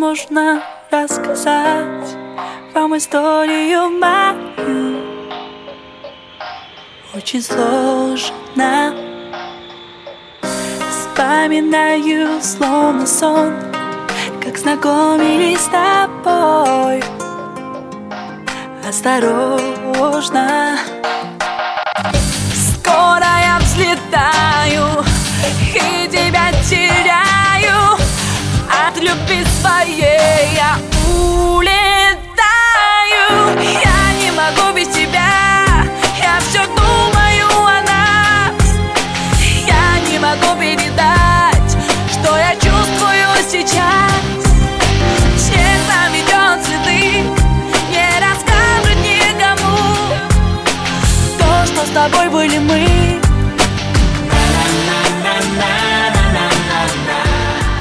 Невозможно рассказать вам историю мою? Очень сложно. Вспоминаю словно сон Как знакомились с тобой. Осторожно. Скоро я взлетаю От любви своей я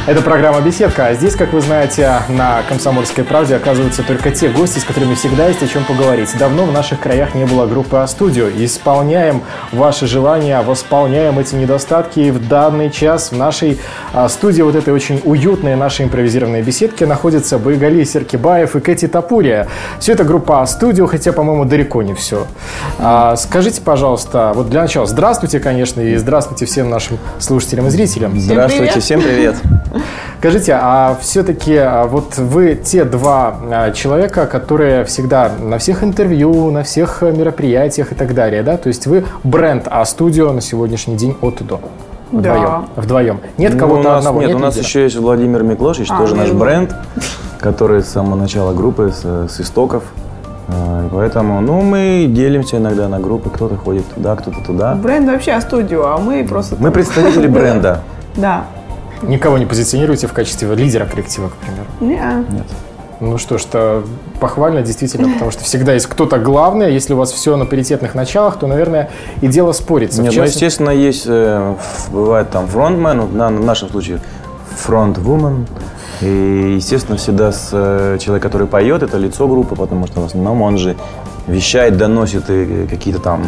Это программа «Беседка», а здесь, как вы знаете, на «Комсомольской правде» оказываются только те гости, с которыми всегда есть о чем поговорить. Давно в наших краях не было группы «А-студио». Исполняем ваши желания, восполняем эти недостатки. И в данный час в нашей а, студии, вот этой очень уютной нашей импровизированной беседке, находятся Байгали Серкибаев и Кэти Тапурия. Все это группа «А-студио», хотя, по-моему, далеко не все. А, скажите, пожалуйста, вот для начала, здравствуйте, конечно, и здравствуйте всем нашим слушателям и зрителям. Здравствуйте, всем привет. Скажите, а все-таки а, вот вы те два а, человека, которые всегда на всех интервью, на всех э, мероприятиях и так далее, да? То есть вы бренд А-студио на сегодняшний день от и до. Вдвоем. Вдвоем. Нет Ну, кого-то у нас, одного? Нет, нет у нас лидера? еще есть Владимир Миклошич, А, тоже наш бренд, который с самого начала группы, с, с истоков. А, Поэтому, ну, мы делимся иногда на группы, кто-то ходит туда, кто-то туда. Бренд вообще студио, а мы просто... Мы там- представители бренда. Да. Никого не позиционируете в качестве лидера коллектива, к примеру? Не, Нет. Ну что ж, это похвально, действительно, потому что всегда есть кто-то главный. Если у вас все на паритетных началах, то, наверное, и дело спорится. В Нет, ну, частности- естественно, есть, э, бывает там фронтмен, вот на, в нашем случае фронтвумен. И, естественно, всегда с, э, человек, который поет, это лицо группы, потому что в основном он же вещает, доносит э, какие-то там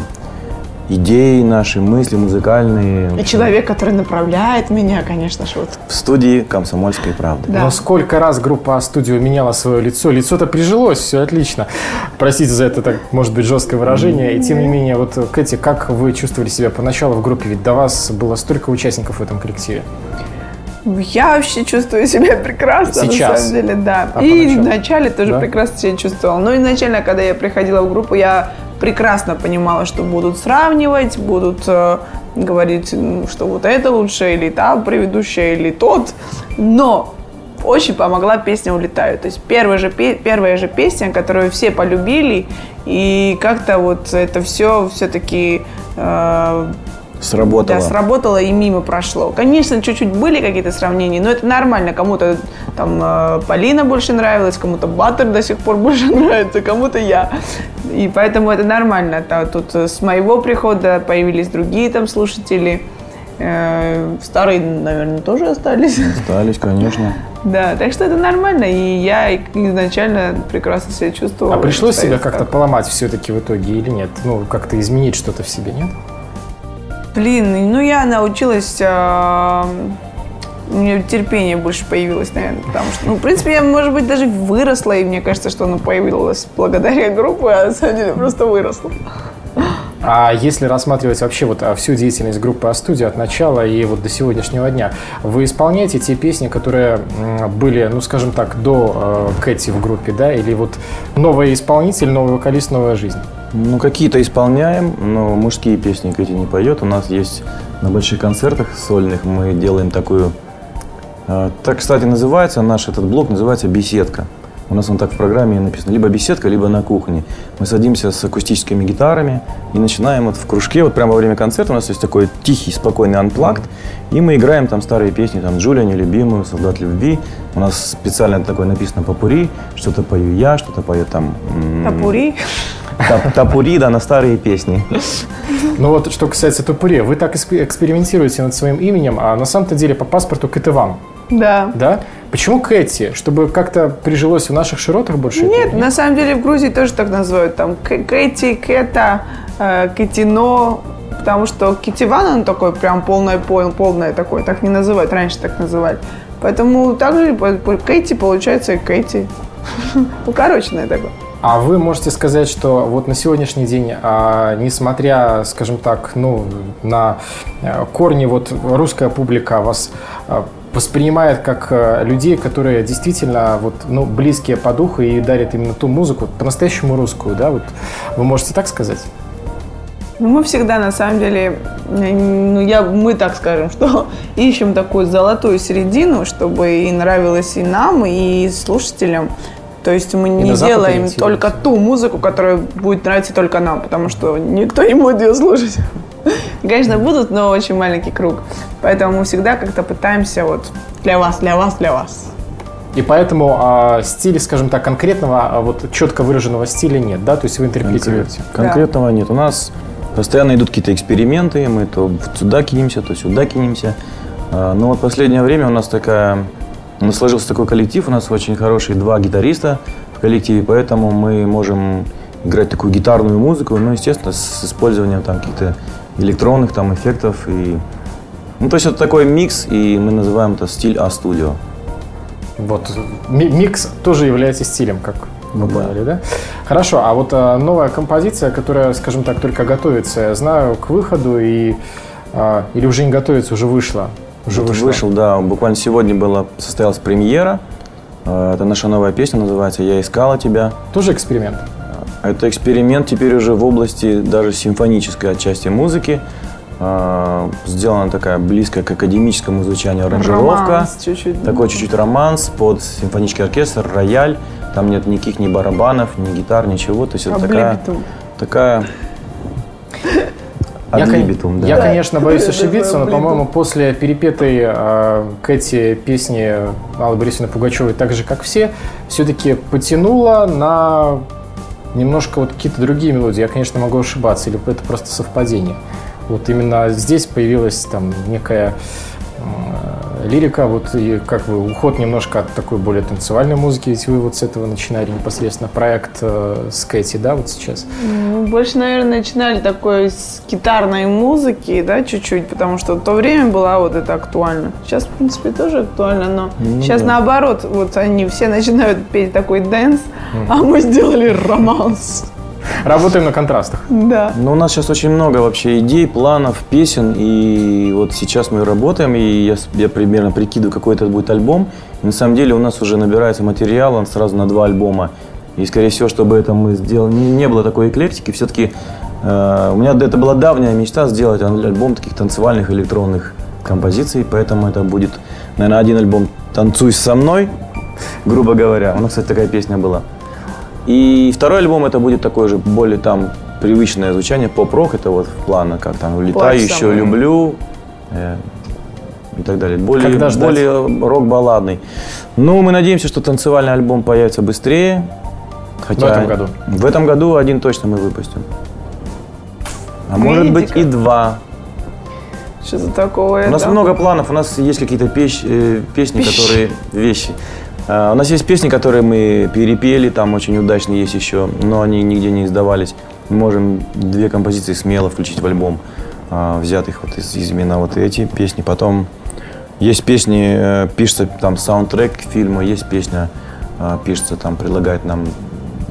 идеи наши, мысли музыкальные. И человек, который направляет меня, конечно же, вот. В студии «Комсомольской правды». Да. Но сколько раз группа «Студио» меняла свое лицо? Лицо-то прижилось, все отлично. Простите за это, так, может быть, жесткое выражение. И тем не менее, вот, Кэти, как вы чувствовали себя поначалу в группе? Ведь до вас было столько участников в этом коллективе. Я вообще чувствую себя прекрасно, Сейчас? на самом деле, да. А и поначалу? вначале тоже Да? прекрасно себя чувствовала. Но изначально, когда я приходила в группу, я прекрасно понимала, что будут сравнивать, будут э, говорить, что вот это лучше, или та предыдущая, или тот. Но очень помогла песня «Улетаю». То есть первая же, пе- первая же песня, которую все полюбили, и как-то вот это все все-таки Сработало. да, сработало и мимо прошло. Конечно, чуть-чуть были какие-то сравнения, но это нормально. Кому-то там э, Полина больше нравилась, кому-то Баттер до сих пор больше нравится, кому-то я. И поэтому это нормально. Тут э, с моего прихода появились другие там слушатели. Э, Старые, наверное, тоже остались. Остались, конечно. Да, так что это нормально, и я изначально прекрасно себя чувствовала. А пришлось себя как-то поломать все-таки в итоге или нет? Ну, как-то изменить что-то в себе, нет? Блин, ну я научилась... а, у меня терпение больше появилось, наверное, потому что, ну, в принципе, я, может быть, даже выросла, и мне кажется, что оно появилось благодаря группе, а на самом деле просто выросла. А если рассматривать вообще вот а, всю деятельность группы А-студио от начала и вот до сегодняшнего дня, вы исполняете те песни, которые были, ну скажем так, до э, Кэти в группе, да, или вот новый исполнитель, новый вокалист, новая жизнь? Ну, какие-то исполняем, но мужские песни Кэти не поет. У нас есть на больших концертах сольных мы делаем такую... э, Так, кстати, называется наш этот блок, называется «Беседка». У нас он так в программе написано, либо беседка, либо на кухне. Мы садимся с акустическими гитарами и начинаем вот в кружке, вот прямо во время концерта у нас есть такой тихий, спокойный анплагд, и мы играем там старые песни, там «Джулия нелюбимую», «Солдат любви». У нас специально такое написано «Попури», что-то пою я, что-то поет там... Топури. Топури, да, на старые песни. Ну вот, что касается Топури, вы так экспериментируете над своим именем, а на самом-то деле по паспорту Кэтыван. Да. Да? Почему Кэти? Чтобы как-то прижилось в наших широтах больше? Нет, это, на самом деле в Грузии тоже так называют. Там Кэти, Кэта, э, Кэтино. Потому что Китиван, он такой прям полное, полное такое. Так не называют, раньше так называли. Поэтому также Кэти получается и Кэти. Укороченное такое. А вы можете сказать, что вот на сегодняшний день, а, несмотря, скажем так, ну, на э, корни, вот русская публика вас а, воспринимает как э, людей, которые действительно вот, ну, близкие по духу и дарят именно ту музыку, по-настоящему русскую, да? Вот вы можете так сказать? Ну, мы всегда, на самом деле, ну, я, мы так скажем, что ищем такую золотую середину, чтобы и нравилось и нам, и слушателям. То есть мы не делаем только ту музыку, которая будет нравиться только нам, потому что никто не будет ее слушать. Конечно, будут, но очень маленький круг. Поэтому мы всегда как-то пытаемся вот для вас, для вас, для вас. И поэтому а, стиля, скажем так, конкретного, а, вот четко выраженного стиля нет, да? То есть вы интерпретируете? Конкретного да. нет. У нас постоянно идут какие-то эксперименты, мы то сюда кинемся, то сюда кинемся. А, но вот последнее время у нас такая у нас сложился такой коллектив, у нас очень хорошие два гитариста в коллективе, поэтому мы можем играть такую гитарную музыку, ну, естественно, с использованием там каких-то электронных там эффектов и ну, то есть это такой микс, и мы называем это стиль А-студио. Вот, микс тоже является стилем, как мы да. поняли, да? Хорошо, а вот а, новая композиция, которая, скажем так, только готовится, я знаю, к выходу, и, а, или уже не готовится, уже вышла. Уже вот вышел, да. Буквально сегодня была, состоялась премьера. Э, это наша новая песня, называется «Я искала тебя». Тоже эксперимент? Это эксперимент теперь уже в области даже симфонической отчасти музыки. Э, сделана такая близкая к академическому звучанию аранжировка. Романс чуть-чуть. Такой чуть-чуть романс под симфонический оркестр, рояль. Там нет никаких ни барабанов, ни гитар, ничего. То есть это такая, такая я, да. я, конечно, боюсь ошибиться, но, по-моему, после перепетой э, Кэти песни Аллы Борисовны Пугачевой, так же, как все, все-таки потянула на немножко вот какие-то другие мелодии. Я, конечно, могу ошибаться, или это просто совпадение. Вот именно здесь появилась там некая лирика, вот и как бы уход немножко от такой более танцевальной музыки, ведь вы вот с этого начинали непосредственно проект э, с Кэти, да, вот сейчас? Ну, больше, наверное, начинали такой с гитарной музыки, да, чуть-чуть, потому что в то время была вот это актуально. Сейчас, в принципе, тоже актуально, но ну, сейчас да. наоборот, вот они все начинают петь такой dance, mm. а мы сделали романс. Работаем на контрастах. Да. Но у нас сейчас очень много вообще идей, планов, песен. И вот сейчас мы работаем, и я, я примерно прикидываю, какой это будет альбом. И на самом деле у нас уже набирается материал, он сразу на два альбома. И, скорее всего, чтобы это мы сделали, не, не было такой эклектики, все-таки э, у меня это была давняя мечта сделать альбом таких танцевальных электронных композиций, поэтому это будет, наверное, один альбом «Танцуй со мной», грубо говоря. У нас, кстати, такая песня была. И второй альбом это будет такое же более там привычное звучание, поп-рок, это вот в плана, как там «Улетаю, еще самый. люблю» э, и так далее. Более, более рок-балладный. Ну, мы надеемся, что танцевальный альбом появится быстрее. Хотя в этом году? В этом году один точно мы выпустим. А Видите может быть и два. Что-то такое. У нас да? много планов, у нас есть какие-то песни, э, песни, которые вещи. А, у нас есть песни, которые мы перепели, там очень удачные есть еще, но они нигде не издавались. Мы можем две композиции смело включить в альбом, а, взятых вот из, из именно вот эти песни. Потом есть песни, э, пишется там саундтрек к фильму, есть песня, а, пишется там, предлагает нам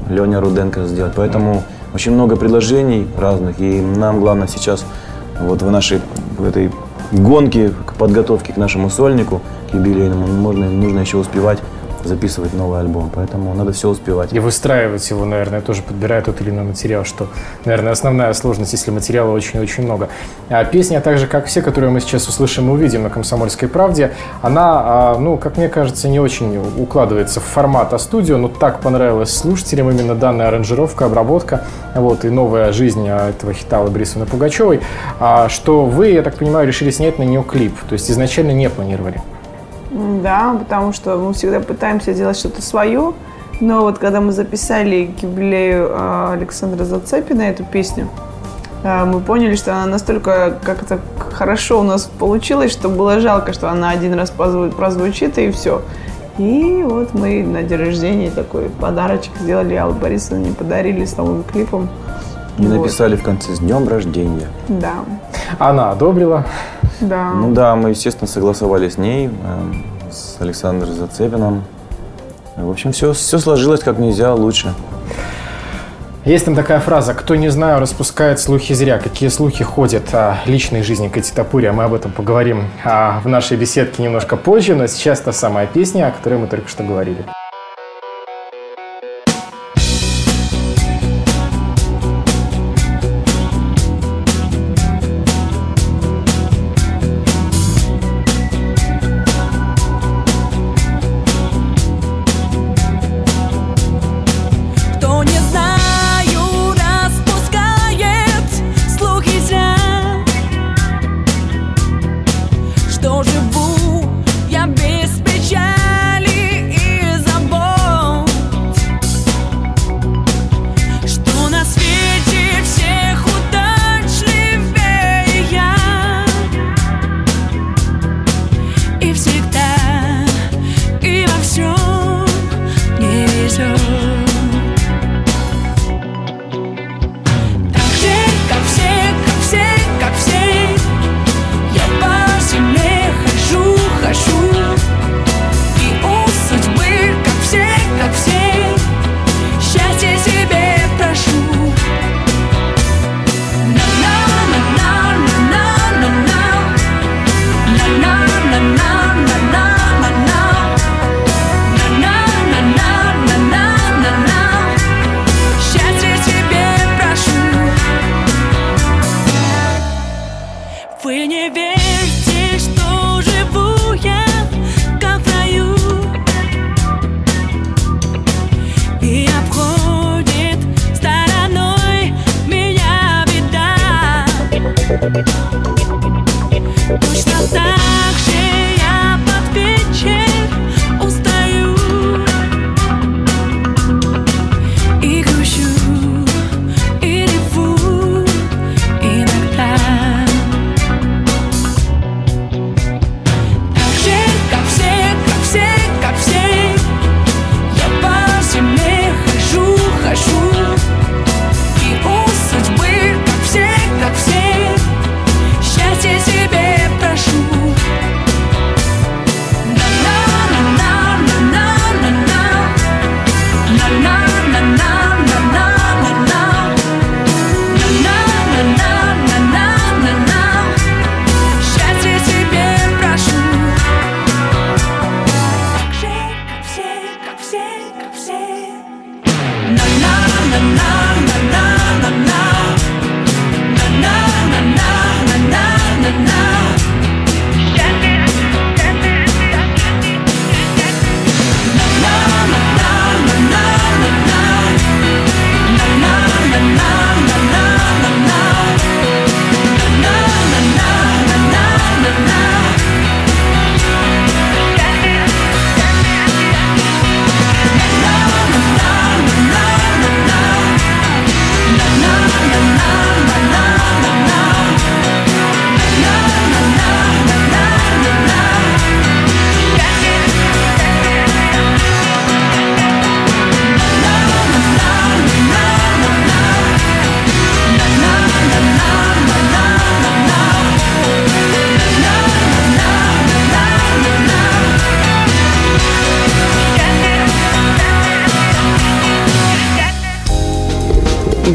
Леня Руденко сделать. Поэтому очень много предложений разных, и нам главное сейчас вот в нашей в этой гонке к подготовке к нашему сольнику, к юбилейному, можно, нужно еще успевать записывать новый альбом, поэтому надо все успевать. И выстраивать его, наверное, тоже подбирая тот или иной материал, что, наверное, основная сложность, если материала очень-очень много. А песня, так же, как все, которые мы сейчас услышим и увидим на «Комсомольской правде», она, а, ну, как мне кажется, не очень укладывается в формат А-студио, но так понравилась слушателям именно данная аранжировка, обработка, вот, и новая жизнь а, этого хита Аллы Борисовны Пугачевой, а, что вы, я так понимаю, решили снять на нее клип, то есть изначально не планировали. Да, потому что мы всегда пытаемся делать что-то свое. Но вот когда мы записали к юбилею а, Александра Зацепина эту песню, а, мы поняли, что она настолько как-то хорошо у нас получилась, что было жалко, что она один раз прозвучит и все. И вот мы на день рождения такой подарочек сделали Алле Борисовне, подарили с новым клипом. И вот. написали в конце «С днем рождения». Да. Она одобрила? Да. Ну да, мы, естественно, согласовали с ней, э, с Александром Зацепиным. В общем, все, все сложилось как нельзя лучше. Есть там такая фраза «Кто не знаю, распускает слухи зря». Какие слухи ходят о личной жизни Кати Топури, а мы об этом поговорим а, в нашей беседке немножко позже, но сейчас та самая песня, о которой мы только что говорили.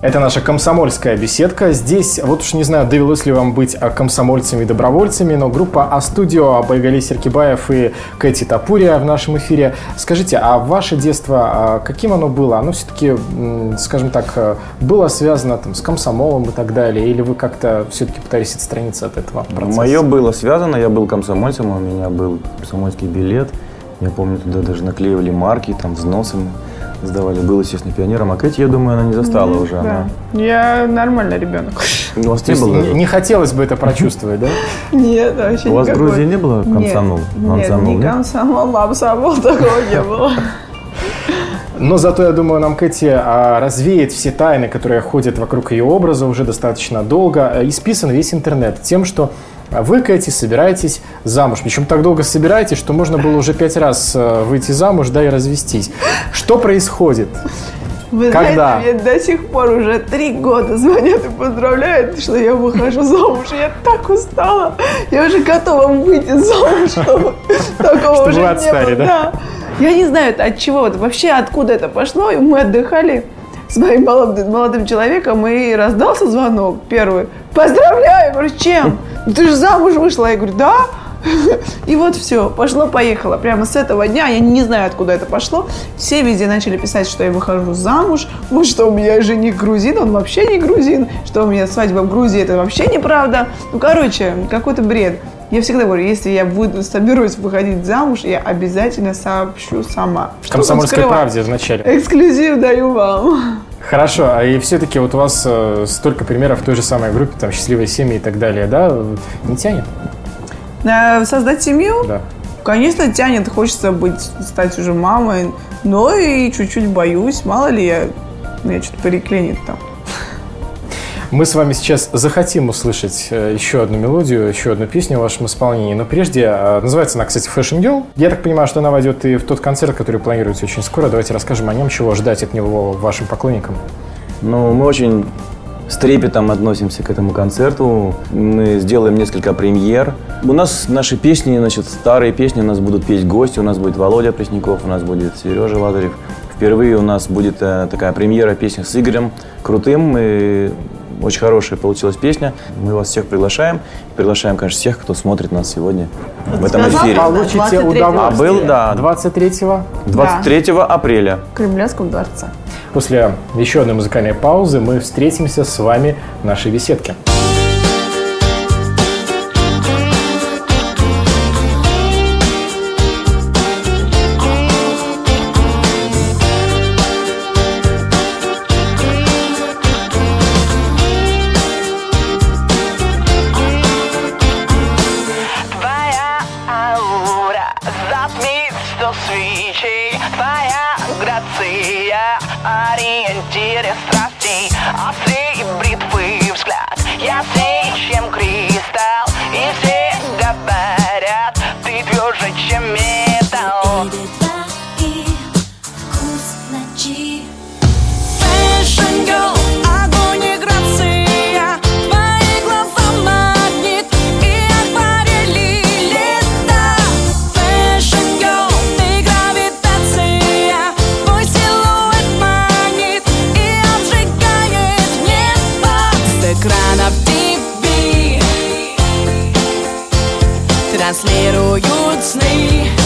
Это наша комсомольская беседка. Здесь, вот уж не знаю, довелось ли вам быть а, комсомольцами и добровольцами, но группа А-студио, Байгали Серкибаев и Кэти Тапурия в нашем эфире. Скажите, а ваше детство, а, каким оно было? Оно все-таки, скажем так, э, было связано там, с комсомолом и так далее? Или вы как-то все-таки пытались отстраниться от этого процесса? Мое было связано, я был комсомольцем, у меня был комсомольский билет. Я помню, туда даже наклеивали марки, там, взносы сдавали. Был, естественно, пионером. А Кэти, я думаю, она не застала уже. Да. Она... Я нормальный ребенок. У вас не было? не, не хотелось бы это прочувствовать, да? Нет, вообще У вас в. Грузии не было комсомол? Нет, не комсомол, мамсомол, такого не было. Но зато, я думаю, нам Кэти а, развеет все тайны, которые ходят вокруг ее образа уже достаточно долго. Э, Исписан весь интернет тем, что вы, Кэти, собираетесь замуж. Причем так долго собираетесь, что можно было уже пять раз э, выйти замуж, да, и развестись. Что происходит? Вы Когда? знаете, мне до сих пор уже три года звонят и поздравляют, что я выхожу замуж. Я так устала. Я уже готова выйти замуж, чтобы такого уже не было. да? Я не знаю, от чего, вообще откуда это пошло. И мы отдыхали с моим молодым, молодым человеком, и раздался звонок первый. Поздравляю! Говорю, чем? «Ну, Ты же замуж вышла. Я говорю, да? И вот все, пошло-поехало. Прямо с этого дня, я не знаю, откуда это пошло, все везде начали писать, что я выхожу замуж, вот что у меня жених грузин, он вообще не грузин, что у меня свадьба в Грузии, это вообще неправда. Ну, короче, какой-то бред. Я всегда говорю, если я буду, соберусь выходить замуж, я обязательно сообщу сама. Что комсомольской правде вначале. Эксклюзив даю вам. Хорошо, а и все-таки вот у вас э, столько примеров в той же самой группе, там, счастливые семьи и так далее, да? Не тянет? Э, Создать семью? Да. Конечно, тянет, хочется быть, стать уже мамой, но и чуть-чуть боюсь, мало ли я, меня что-то переклинит там. Мы с вами сейчас захотим услышать э, еще одну мелодию, еще одну песню в вашем исполнении. Но прежде, э, называется она, кстати, Fashion Girl. Я так понимаю, что она войдет и в тот концерт, который планируется очень скоро. Давайте расскажем о нем, чего ждать от него вашим поклонникам. Ну, мы очень с трепетом относимся к этому концерту. Мы сделаем несколько премьер. У нас наши песни, значит, старые песни у нас будут петь гости. У нас будет Володя Пресняков, у нас будет Сережа Лазарев. Впервые у нас будет э, такая премьера песни с Игорем Крутым. И очень хорошая получилась песня. Мы вас всех приглашаем. Приглашаем, конечно, всех, кто смотрит нас сегодня в этом сказал, эфире. Получите 23-го. удовольствие. А был, да. 23-го. 23 апреля. В Кремлевском дворце. После еще одной музыкальной паузы мы встретимся с вами в нашей беседке. Транслируют сны.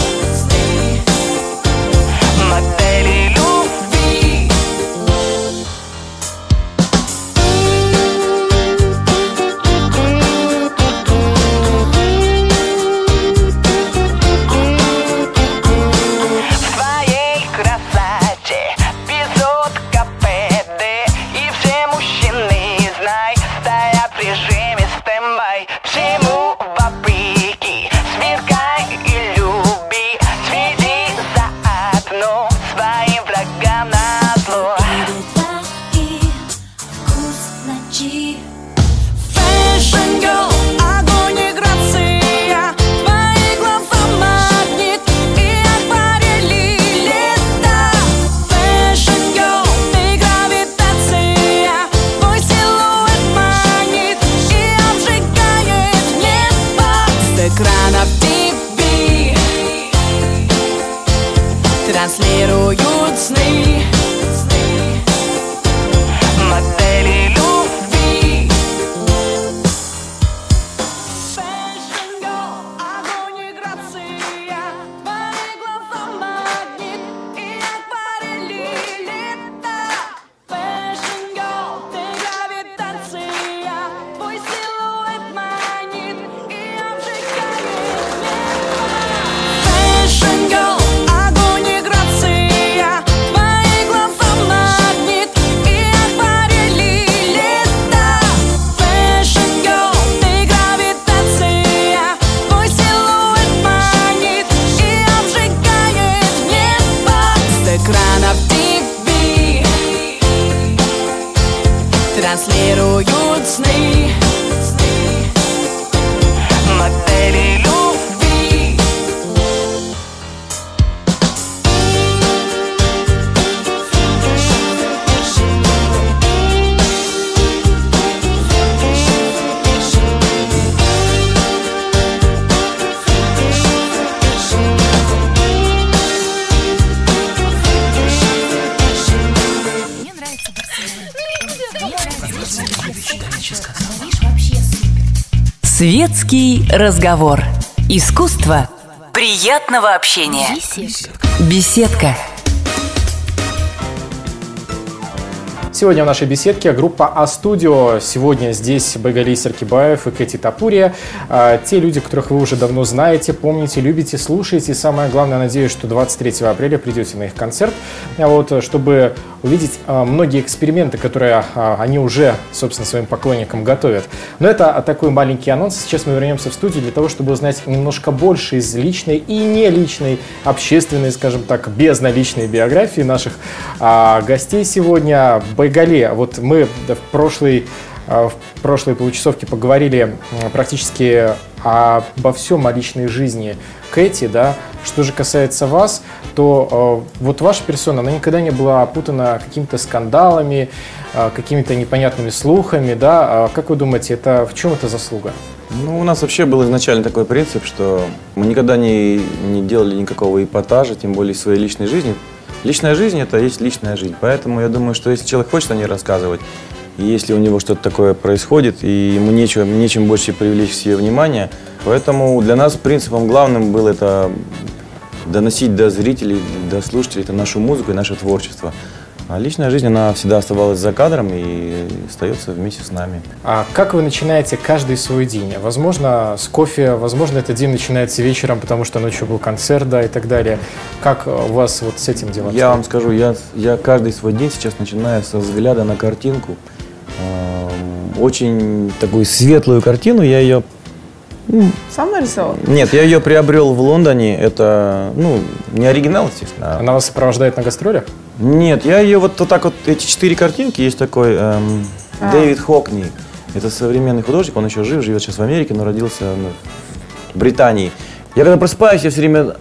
Светский разговор. Искусство приятного общения. Беседка. Сегодня в нашей беседке группа А-студио. Сегодня здесь Багали Серкибаев и Кэти Тапурия. А, те люди, которых вы уже давно знаете, помните, любите, слушаете. И самое главное, надеюсь, что 23 апреля придете на их концерт, а вот, чтобы увидеть а, многие эксперименты, которые а, они уже, собственно, своим поклонникам готовят. Но это такой маленький анонс. Сейчас мы вернемся в студию для того, чтобы узнать немножко больше из личной и не личной, общественной, скажем так, безналичной биографии наших а, гостей сегодня. Байгали, вот мы в прошлой в прошлой получасовке поговорили практически обо всем, о личной жизни Кэти, да. Что же касается вас, то э, вот ваша персона, она никогда не была опутана какими-то скандалами, э, какими-то непонятными слухами, да. А как вы думаете, это в чем это заслуга? Ну, у нас вообще был изначально такой принцип, что мы никогда не, не делали никакого эпатажа, тем более своей личной жизни. Личная жизнь – это есть личная жизнь. Поэтому я думаю, что если человек хочет о ней рассказывать, и если у него что-то такое происходит, и ему нечего, нечем больше привлечь себе внимание, поэтому для нас принципом главным было это доносить до зрителей, до слушателей это нашу музыку и наше творчество. А личная жизнь, она всегда оставалась за кадром и остается вместе с нами. А как вы начинаете каждый свой день? Возможно, с кофе, возможно, этот день начинается вечером, потому что ночью был концерт, да, и так далее. Как у вас вот с этим делом? Я вам скажу, я, я каждый свой день сейчас начинаю со взгляда на картинку. Эм, Очень такую светлую картину, я ее... Сам нарисовал? Нет, я ее приобрел в Лондоне, это, ну, не оригинал, естественно. а- Она вас сопровождает на гастролях? Нет, я ее вот, вот так вот, эти четыре картинки, есть такой эм, А. Дэвид Хокни. Это современный художник, он еще жив, живет сейчас в Америке, но родился ну, в Британии. Я когда просыпаюсь, я все время,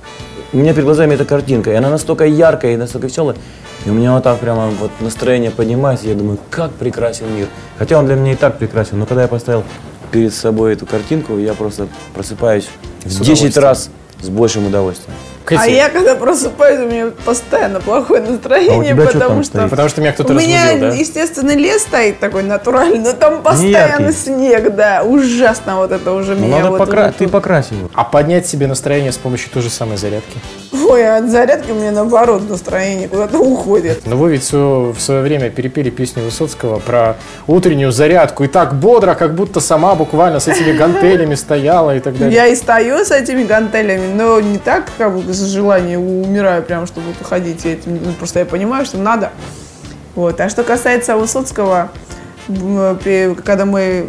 у меня перед глазами эта картинка, и она настолько яркая и настолько веселая, и у меня вот так прямо вот настроение поднимается, я думаю, как прекрасен мир. Хотя он для меня и так прекрасен, но когда я поставил перед собой эту картинку, я просто просыпаюсь в 10 удовольствием. раз с большим удовольствием. Кэти, А я когда просыпаюсь, у меня постоянно плохое настроение, А у тебя что потому там что... стоит? Потому что меня кто-то У меня, да? естественно, лес стоит такой натуральный, но там постоянно Неяркий. снег, да. Ужасно вот это уже Ну, меня надо вот покра- уже ты его. А поднять себе настроение с помощью той же самой зарядки? Ой, а от зарядки у меня наоборот настроение куда-то уходит. Но вы ведь в свое время перепели песню Высоцкого про утреннюю зарядку. И так бодро, как будто сама буквально с этими гантелями стояла и так далее. Я и стою с этими гантелями, но не так, как желанием умираю прям, чтобы ходить этим. Ну, просто я понимаю, что надо. Вот. А что касается Высоцкого, когда мы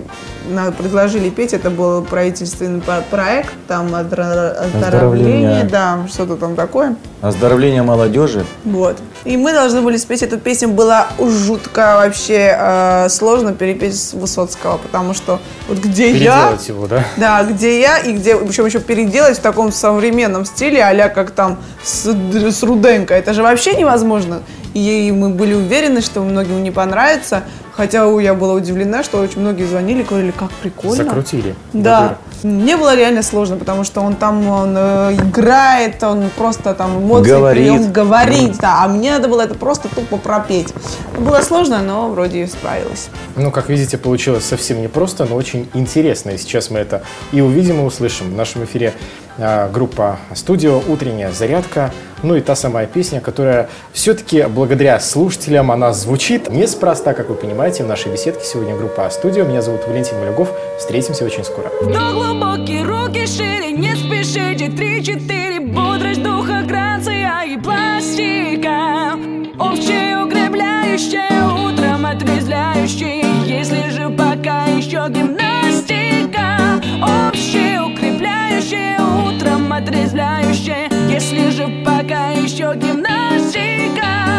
предложили петь, это был правительственный проект, там оздоровление, Оздоровление. да, что-то там такое. Оздоровление молодежи. Вот. И мы должны были спеть эту песню. Было жутко вообще э, сложно перепеть с Высоцкого, потому что вот где я... Переделать его, да? Да, где я и где, причем еще переделать в таком современном стиле, а как там с, с Руденко. Это же вообще невозможно. И мы были уверены, что многим не понравится. Хотя я была удивлена, что очень многие звонили, говорили, как прикольно. Закрутили. Да. Мне было реально сложно, потому что он там он, э, играет, он просто там эмоции Говорит. прием, говорит, да. А мне надо было это просто тупо пропеть. Было сложно, но вроде справилась. Ну, как видите, получилось совсем непросто, но очень интересно. И сейчас мы это и увидим, и услышим. В нашем эфире а, группа «Студио», «Утренняя зарядка», ну и та самая песня, которая все-таки благодаря слушателям, она звучит неспроста, как вы понимаете, в нашей беседке. Сегодня группа «Студио». Меня зовут Валентин Малюгов. Встретимся очень скоро. Вдох глубокий, руки шире, не спешите. Три-четыре, бодрость духа, грация и пластика. Общее укрепляющее, утром отрезвляющее. Если же пока еще гимнастика. Общее укрепляющее, утром отрезвляющее. Если же пока еще гимнастика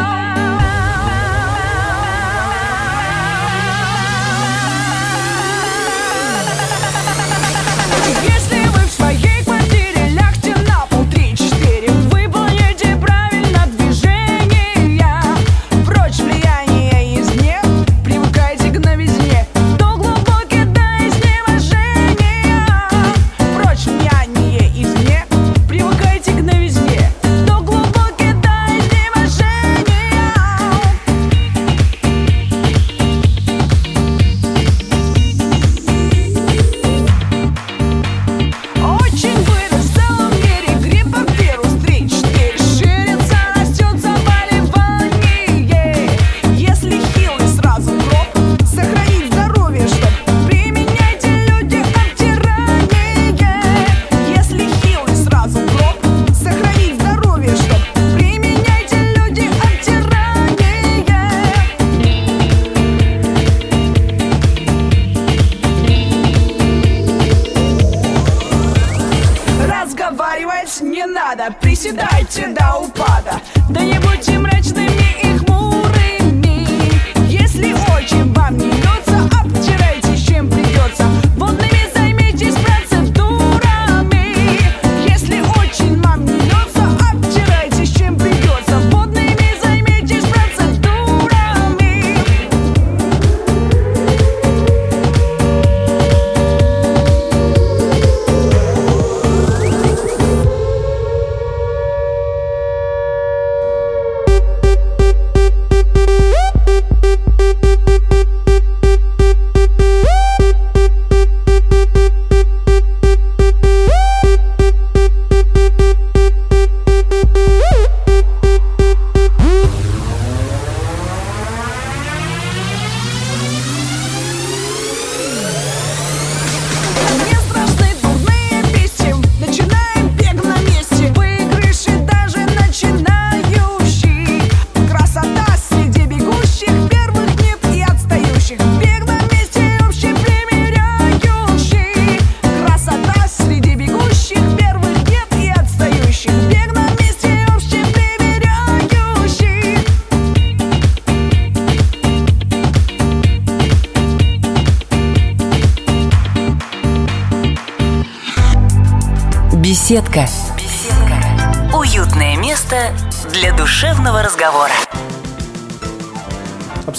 Беседка.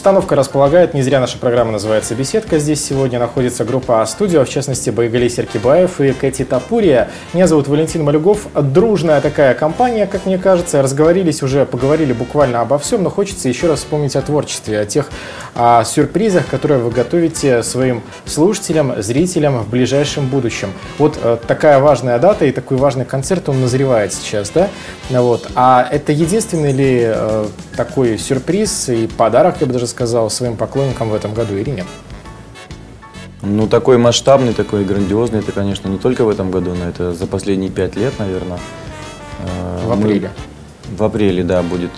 Обстановка располагает, не зря наша программа называется «Беседка». Здесь сегодня находится группа «А-студио», в частности, Байгали Серкибаев и Кэти Тапурия. Меня зовут Валентин Малюгов. Дружная такая компания, как мне кажется. Разговорились уже, поговорили буквально обо всем, но хочется еще раз вспомнить о творчестве, о тех а, сюрпризах, которые вы готовите своим слушателям, зрителям в ближайшем будущем. Вот э, такая важная дата и такой важный концерт, он назревает сейчас, да? Вот. А это единственный ли э, такой сюрприз и подарок, я бы даже сказал, своим поклонникам в этом году или нет? Ну, такой масштабный, такой грандиозный, это, конечно, не только в этом году, но это за последние пять лет, наверное. Э, В апреле. В апреле, да, будет.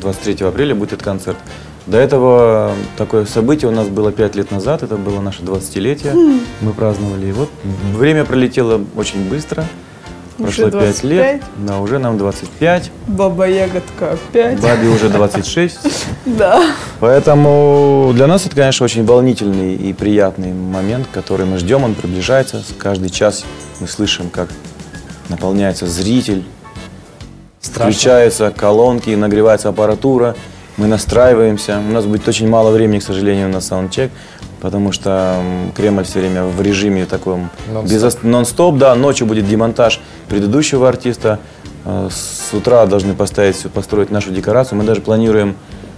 23 апреля будет этот концерт. До этого такое событие у нас было пять лет назад, это было наше 20-летие. Мы праздновали. И вот время пролетело очень быстро. Уже Прошло 5 лет. 25? Да, уже нам 25. Баба Ягодка опять. Бабе уже 26. Да. Поэтому для нас это, конечно, очень волнительный и приятный момент, который мы ждем, он приближается. Каждый час мы слышим, как наполняется зритель, включаются колонки, нагревается аппаратура, мы настраиваемся. У нас будет очень мало времени, к сожалению, на саундчек, потому что Кремль все время в режиме таком Нон-стоп. без ос- нон-стоп, да, ночью будет демонтаж предыдущего артиста, Э, с утра должны поставить, построить нашу декорацию. Мы даже планируем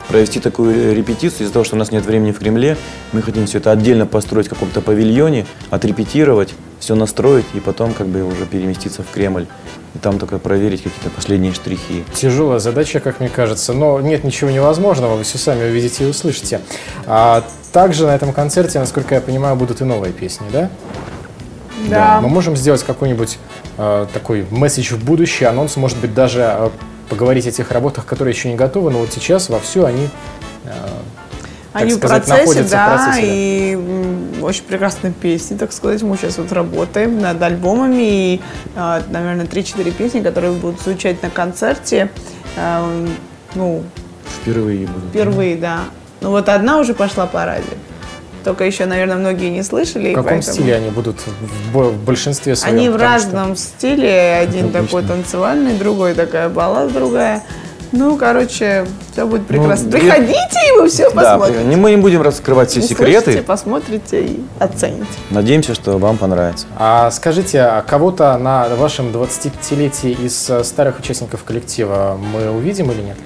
провести такую репетицию из-за того, что у нас нет времени в Кремле. Мы хотим все это отдельно построить в каком-то павильоне, отрепетировать, все настроить и потом как бы уже переместиться в Кремль. И там только проверить какие-то последние штрихи. Тяжелая задача, как мне кажется, но нет ничего невозможного, вы все сами увидите и услышите. А также на этом концерте, насколько я понимаю, будут и новые песни, да? Да. Мы можем сделать какой-нибудь э, такой месседж в будущее, анонс, может быть, даже э, поговорить о тех работах, которые еще не готовы, но вот сейчас вовсю они э, так Они в сказать, процессе, находятся в да, процессе, да. и очень прекрасные песни, так сказать. Мы сейчас вот работаем над альбомами, и, а, наверное, 3-4 песни, которые будут звучать на концерте. А, Ну, Впервые будем. впервые, да. Ну вот одна уже пошла по радио. Только еще, наверное, многие не слышали. В каком поэтому- стиле они будут в, бо- в большинстве своем? Они в Потому что- разном стиле. Один Как такой танцевальный, другой такая баллада, другая. Ну, короче, все будет прекрасно. и- Приходите, и вы все Да, посмотрите. не- мы не будем раскрывать все секреты. Услышите, посмотрите и оцените. Надеемся, что вам понравится. А скажите, а кого-то на вашем 25-летии из э, старых участников коллектива мы увидим или нет?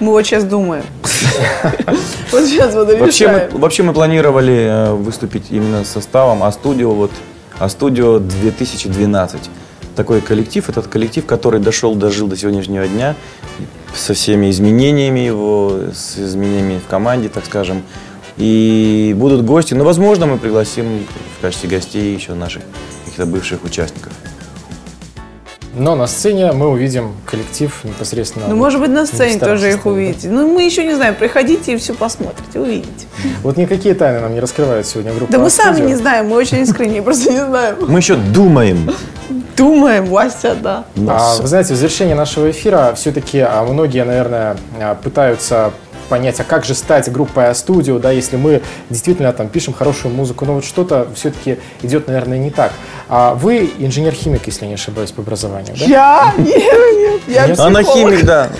Мы вот сейчас думаем. Вот сейчас вот Вообще мы, решаем. вообще мы планировали э, выступить именно с составом А-студио, вот, А-студио 2012. Такой коллектив, этот коллектив, который дошел, дожил до сегодняшнего дня со всеми изменениями его, с изменениями в команде, так скажем. И будут гости, но, возможно, мы пригласим в качестве гостей еще наших каких-то бывших участников. Но на сцене мы увидим коллектив непосредственно. Ну, может быть, на сцене тоже их составе, да? увидите. Ну, мы еще не знаем. Приходите и все посмотрите, увидите. Вот никакие тайны нам не раскрывает сегодня группа Да мы сами не знаем, мы очень искренне просто не знаем. Мы еще думаем. Думаем, Вася, да. А, вы знаете, в завершении нашего эфира все-таки многие, наверное, а, пытаются понять, а как же стать группой А-студио, да, если мы действительно там пишем хорошую музыку, но вот что-то все-таки идет, наверное, не так. А вы инженер-химик, если не ошибаюсь, по образованию, да? Я? Нет, нет, я Нет? Она химик, да.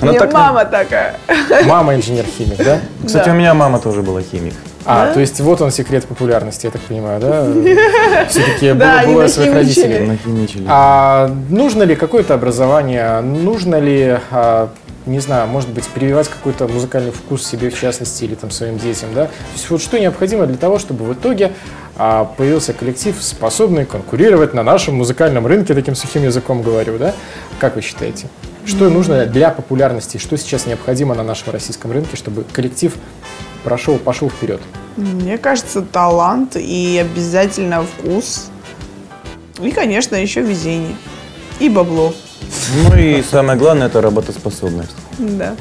Она так- мама такая. Мама инженер-химик, да? Кстати, Да. у меня мама тоже была химик. А, то есть вот он секрет популярности, я так понимаю, да? Все-таки Да, было, было своих родителей. Нахимичили. А нужно ли какое-то образование? Нужно ли, а, не знаю, может быть, прививать какой-то музыкальный вкус себе в частности или там своим детям, да? То есть вот что необходимо для того, чтобы в итоге а, появился коллектив, способный конкурировать на нашем музыкальном рынке, таким сухим языком говорю, да? Как вы считаете? Что нужно для популярности? Что сейчас необходимо на нашем российском рынке, чтобы коллектив прошел, пошел вперед? Мне кажется, талант и обязательно вкус. И, конечно, еще везение. И бабло. Ну и самое главное, это работоспособность. Да.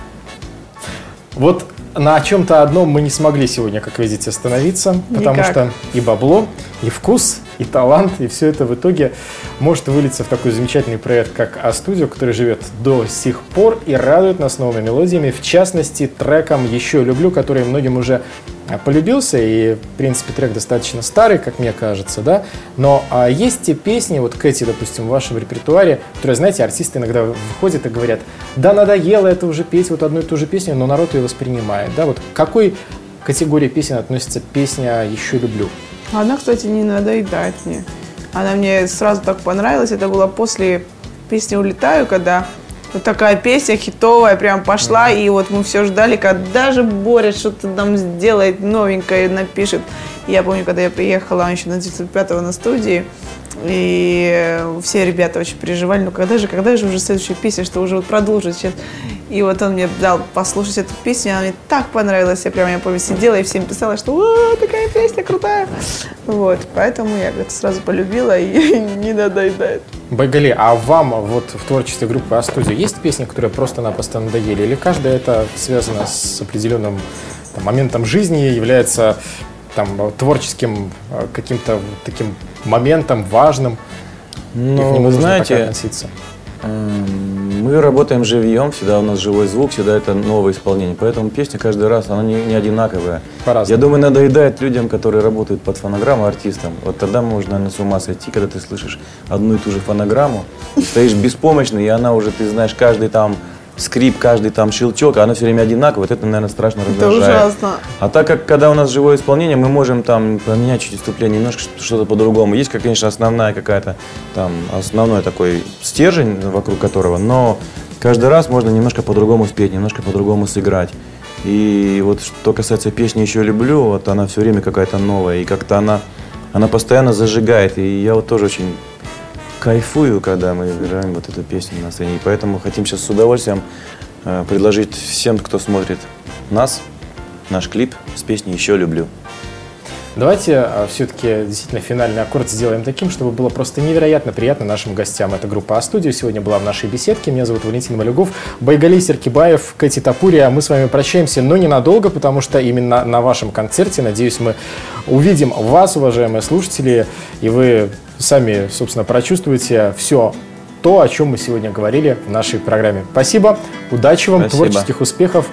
Вот на чем-то одном мы не смогли сегодня, как видите, остановиться, потому Никак. что и бабло, и вкус, и талант, и все это в итоге может вылиться в такой замечательный проект, как А-студио, который живет до сих пор и радует нас новыми мелодиями, в частности, треком «Еще люблю», который многим уже полюбился, и, в принципе, трек достаточно старый, как мне кажется, да, но а, есть те песни, вот Кэти, допустим, в вашем репертуаре, которые, знаете, артисты иногда выходят и говорят, да, надоело это уже петь, вот одну и ту же песню, но народ ее воспринимает, да, вот к какой категории песен относится песня «Еще люблю»? Она, кстати, не надоедает мне. Она мне сразу так понравилась. Это было после песни «Улетаю», когда вот такая песня хитовая прям пошла, и вот мы все ждали, когда же Боря что-то нам сделает новенькое, напишет. Я помню, когда я приехала, он еще на 905 на студии, и все ребята очень переживали, ну когда же, когда же уже следующая песня, что уже вот продолжит сейчас. И вот он мне дал послушать эту песню, она мне так понравилась, я прям, я помню, сидела и всем писала, что «О, такая песня крутая». Вот, поэтому я как-то сразу полюбила и не надоедает. Байгали, а вам вот в творчестве группы А-студио есть песни, которые просто-напросто надоели? Или каждая это связано с определенным там, моментом жизни, является там, творческим э, каким-то таким моментом важным? и к Ну, нему вы знаете, относиться? Эм, Мы работаем живьем, всегда у нас живой звук, всегда это новое исполнение. Поэтому песня каждый раз, она не, не одинаковая. По-разному. Я думаю, надоедает людям, которые работают под фонограмму, артистам. Вот тогда можно, наверное, с ума сойти, когда ты слышишь одну и ту же фонограмму, стоишь беспомощный, и она уже, ты знаешь, каждый там скрип, каждый там щелчок, а она все время одинаковая, вот это, наверное, страшно Это раздражает. ужасно. А так как, когда у нас живое исполнение, мы можем там поменять чуть вступление, немножко что-то по-другому. Есть, конечно, основная какая-то там, основной такой стержень, вокруг которого, но каждый раз можно немножко по-другому спеть, немножко по-другому сыграть. И вот что касается песни «Еще люблю», вот она все время какая-то новая, и как-то она, она постоянно зажигает. И я вот тоже очень кайфую, когда мы играем вот эту песню на сцене. И поэтому хотим сейчас с удовольствием э, предложить всем, кто смотрит нас, наш клип с песней «Еще люблю». Давайте все-таки действительно финальный аккорд сделаем таким, чтобы было просто невероятно приятно нашим гостям. Это группа А-студио. Сегодня была в нашей беседке. Меня зовут Валентин Малюгов. Байгали Серкибаев, Кэти Тапурия. Мы с вами прощаемся, но ненадолго, потому что именно на вашем концерте, надеюсь, мы увидим вас, уважаемые слушатели, и вы сами, собственно, прочувствуете все то, о чем мы сегодня говорили в нашей программе. Спасибо, удачи вам, Спасибо. творческих успехов.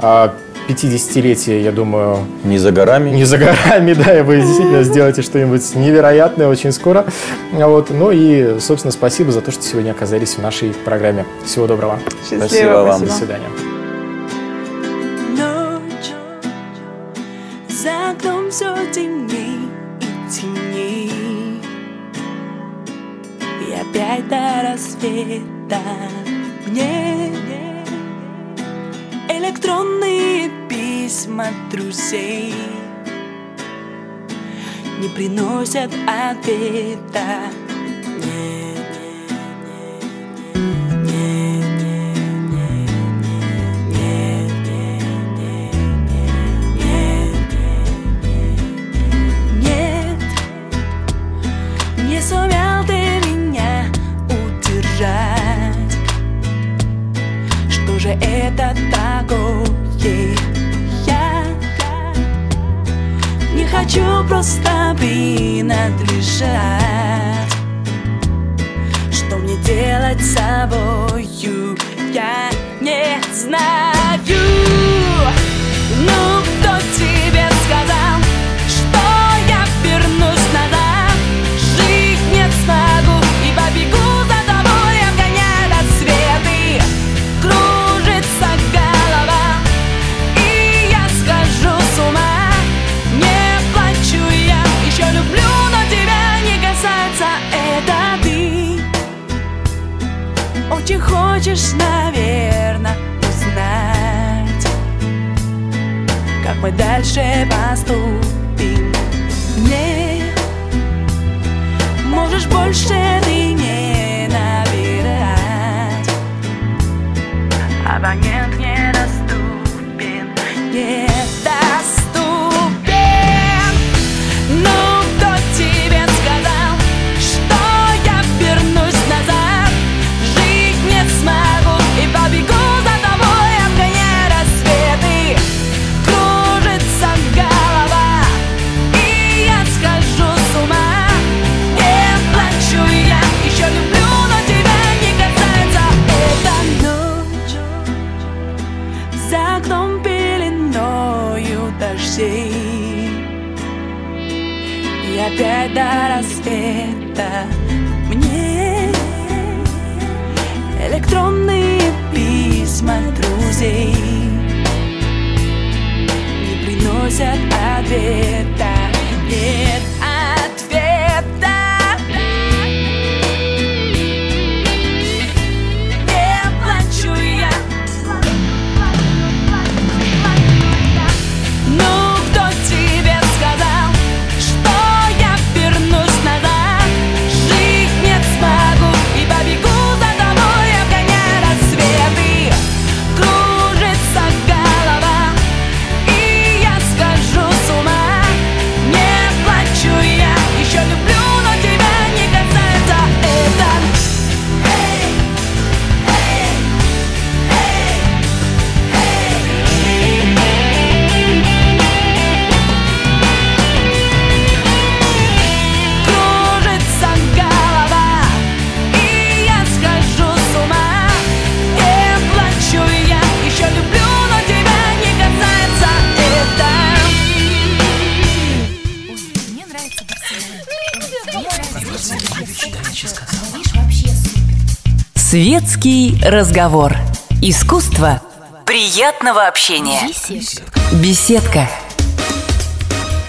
А, 50-летие, я думаю, Не за горами. не за горами, да, и вы действительно сделаете что-нибудь невероятное очень скоро. Вот. Ну и, собственно, спасибо за то, что сегодня оказались в нашей программе. Всего доброго. Счастливо, Спасибо вам. До свидания. Опять до рассвета. Мне электронные письма друзей Не приносят ответа Очень хочешь, наверное, узнать Как мы дальше поступим. Не Можешь больше ты не набирать Абонент Беседский разговор. Искусство приятного общения. Беседка. Беседка.